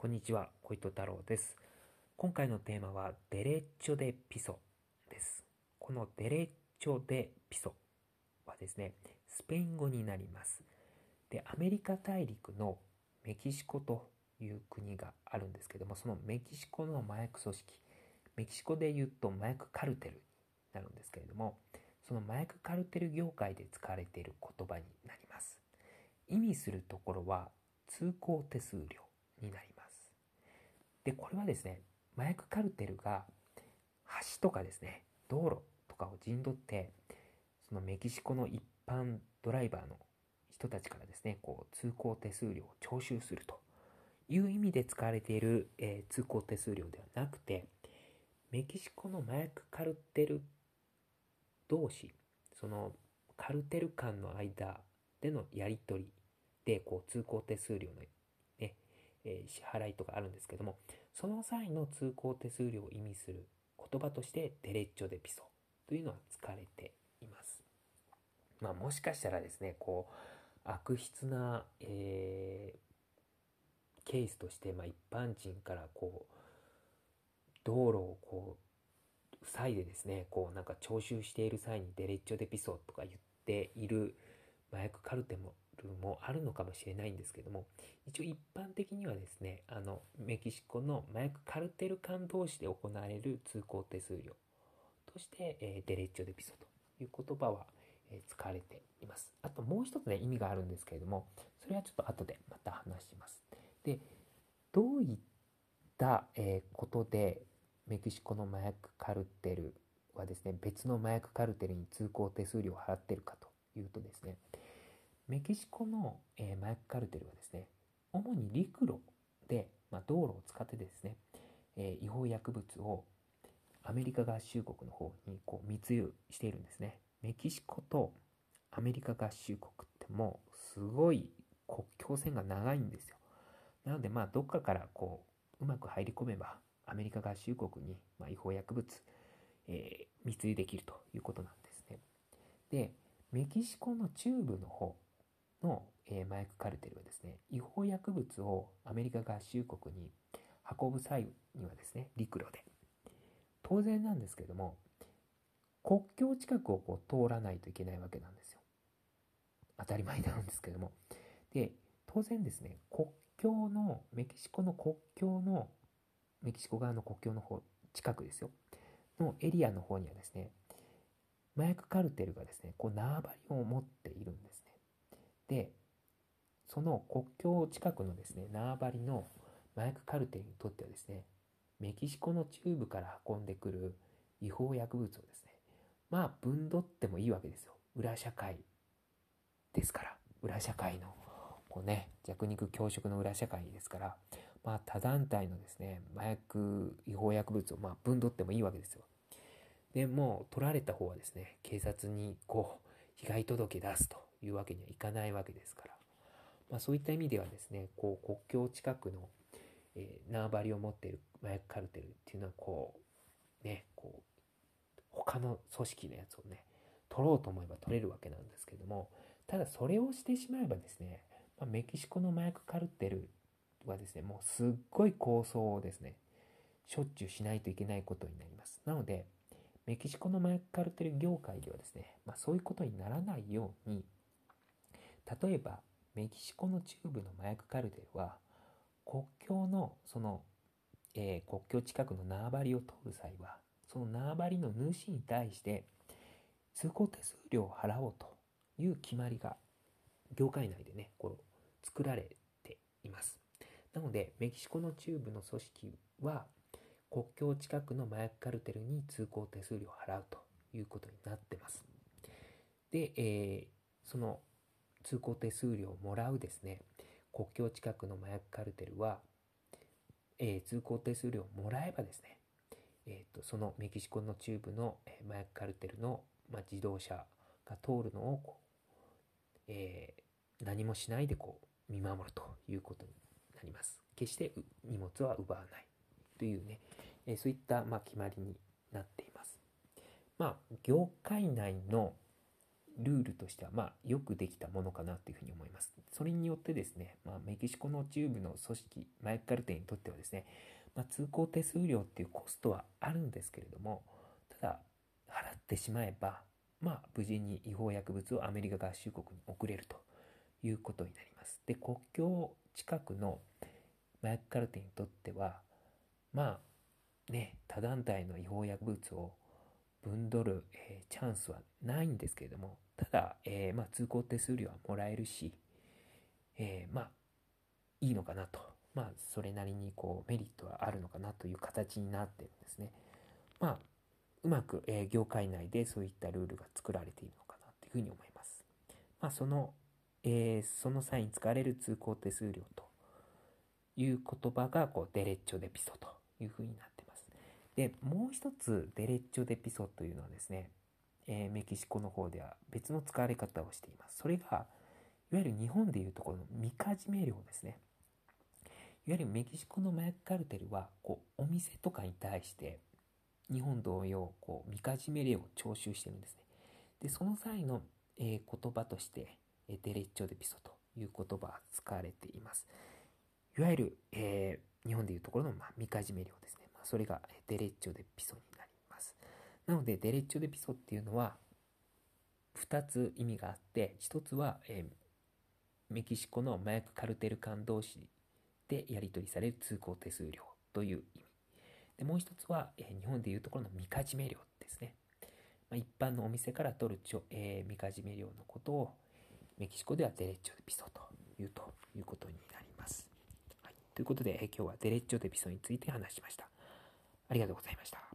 こんにちは、小糸太郎です。今回のテーマは、デレッチョ・デ・ピソです。このデレッチョ・デ・ピソはですね、スペイン語になります。で、アメリカ大陸のメキシコという国があるんですけども、そのメキシコの麻薬組織、メキシコで言うと麻薬カルテルになるんですけれども、その麻薬カルテル業界で使われている言葉になります。意味するところは通行手数料になります。で、これはですね、麻薬カルテルが橋とかですね、道路とかを陣取って、そのメキシコの一般ドライバーの人たちからですね、こう通行手数料を徴収するという意味で使われている、えー通行手数料ではなくて、メキシコの麻薬カルテル同士、そのカルテル間の間でのやり取りで、こう通行手数料の、ねえー支払いとかあるんですけども、その際の通行手数料を意味する言葉として、デレッチョ・デ・ピソというのは使われています。まあ、もしかしたらですね、こう、悪質な、えーケースとして、まあ、一般人からこう、道路をこう、塞いでですね、こう、なんか徴収している際にデレッチョ・デ・ピソとか言っている麻薬カルテルもあるのかもしれないんですけども、一応一般的にはですね、あの、メキシコの麻薬カルテル間同士で行われる通行手数料として、えーデレッチョ・デ・ピソという言葉は、えー使われています。あともう一つね、意味があるんですけれども、それはちょっと後でまた話します。で、どういった、えーことでメキシコの麻薬カルテルはですね、別の麻薬カルテルに通行手数料を払ってるかというとですね、メキシコの、えー麻薬カルテルはですね、主に陸路で、まあ、道路を使ってですね、えー違法薬物をアメリカ合衆国の方にこう密輸しているんですね。メキシコとアメリカ合衆国ってもうすごい国境線が長いんですよ。なのでまあどっかからこううまく入り込めばアメリカ合衆国にま違法薬物、えー密輸できるということなんですね。で、メキシコの中部の方の、え麻薬カルテルはですね、違法薬物をアメリカ合衆国に運ぶ際にはですね、陸路で。当然なんですけども、国境近くをこう通らないといけないわけなんですよ。当たり前なんですけども。で、当然ですね、国境の、メキシコの国境の、メキシコ側の国境の方、近くですよ、のエリアの方にはですね、麻薬カルテルがですね、こう縄張りを持っているんですね。で、その国境近くのですね、縄張りの麻薬カルテルにとってはですね、メキシコの中部から運んでくる違法薬物をですね、まあ、分取ってもいいわけですよ。裏社会ですから。裏社会の、こうね、弱肉強食の裏社会ですから、まあ、他団体のですね、麻薬、違法薬物をまあ分取ってもいいわけですよ。で、もう取られた方はですね、警察にこう、被害届出すというわけにはいかないわけですから。まあ、そういった意味ではですね、こう、国境近くの、えー縄張りを持っている麻薬カルテルっていうのはこうねこう他の組織のやつをね取ろうと思えば取れるわけなんですけどもただそれをしてしまえばですね、まあ、メキシコの麻薬カルテルはですねもうすっごい構想をですねしょっちゅうしないといけないことになりますなのでメキシコの麻薬カルテル業界ではですね、まあ、そういうことにならないように例えばメキシコの中部の麻薬カルテルは国境のその、えー国境近くの縄張りを通る際はその縄張りの主に対して通行手数料を払おうという決まりが業界内でねこう作られています。なのでメキシコの中部の組織は国境近くの麻薬カルテルに通行手数料を払うということになってますで、えーその通行手数料をもらうですね国境近くの麻薬カルテルは、えー通行手数料をもらえばですね、えーとそのメキシコの中部のえ麻薬カルテルの、まあ、自動車が通るのをこう、えー何もしないでこう見守るということになります。決して荷物は奪わないというね、えそういった、ま、決まりになっています。まあ、業界内のルールとしては、まあ、よくできたものかなというふうに思います。それによってですね、まあ、メキシコの中部の組織、マイカルテにとってはですね、まあ、通行手数料っていうコストはあるんですけれども、ただ、払ってしまえば、まあ、無事に違法薬物をアメリカ合衆国に送れるということになります。で、国境近くの麻薬カルテにとっては、まあ、ね、他団体の違法薬物を分取る、えー、チャンスはないんですけれども、ただ、えー、まあ、通行手数料はもらえるし、えー、まあ、いいのかなと。まあ、それなりにこうメリットはあるのかなという形になってるんですね。まあ、うまく、え業界内でそういったルールが作られているのかなというふうに思います。まあ、その、えその際に使われる通行手数料という言葉がこうデレッチョデピソというふうになってます。で、もう一つデレッチョデピソというのはですね、えー、メキシコの方では別の使われ方をしています。それが、いわゆる日本でいうところのみかじめ料ですね。いわゆるメキシコの麻薬カルテルは、こう、お店とかに対して、日本同様、こう、みかじめ料を徴収してるんですね。で、その際の、えー、言葉として、デレッチョデピソという言葉が使われています。いわゆる、えー、日本でいうところの、まあ、みかじめ料ですね。まあ、それがデレッチョデピソになります。なので、デレッチョデピソっていうのは、2つ意味があって、1つは、えー、メキシコの麻薬カルテル間同士でやり取りされる通行手数料という意味。でもう一つは、えー、日本でいうところのみかじめ料ですね。まあ、一般のお店から取るちょ、えー、みかじめ料のことを、メキシコではデレッチョデピソというということになります。ということで、今日はデレッジョデピソについて話しました。ありがとうございました。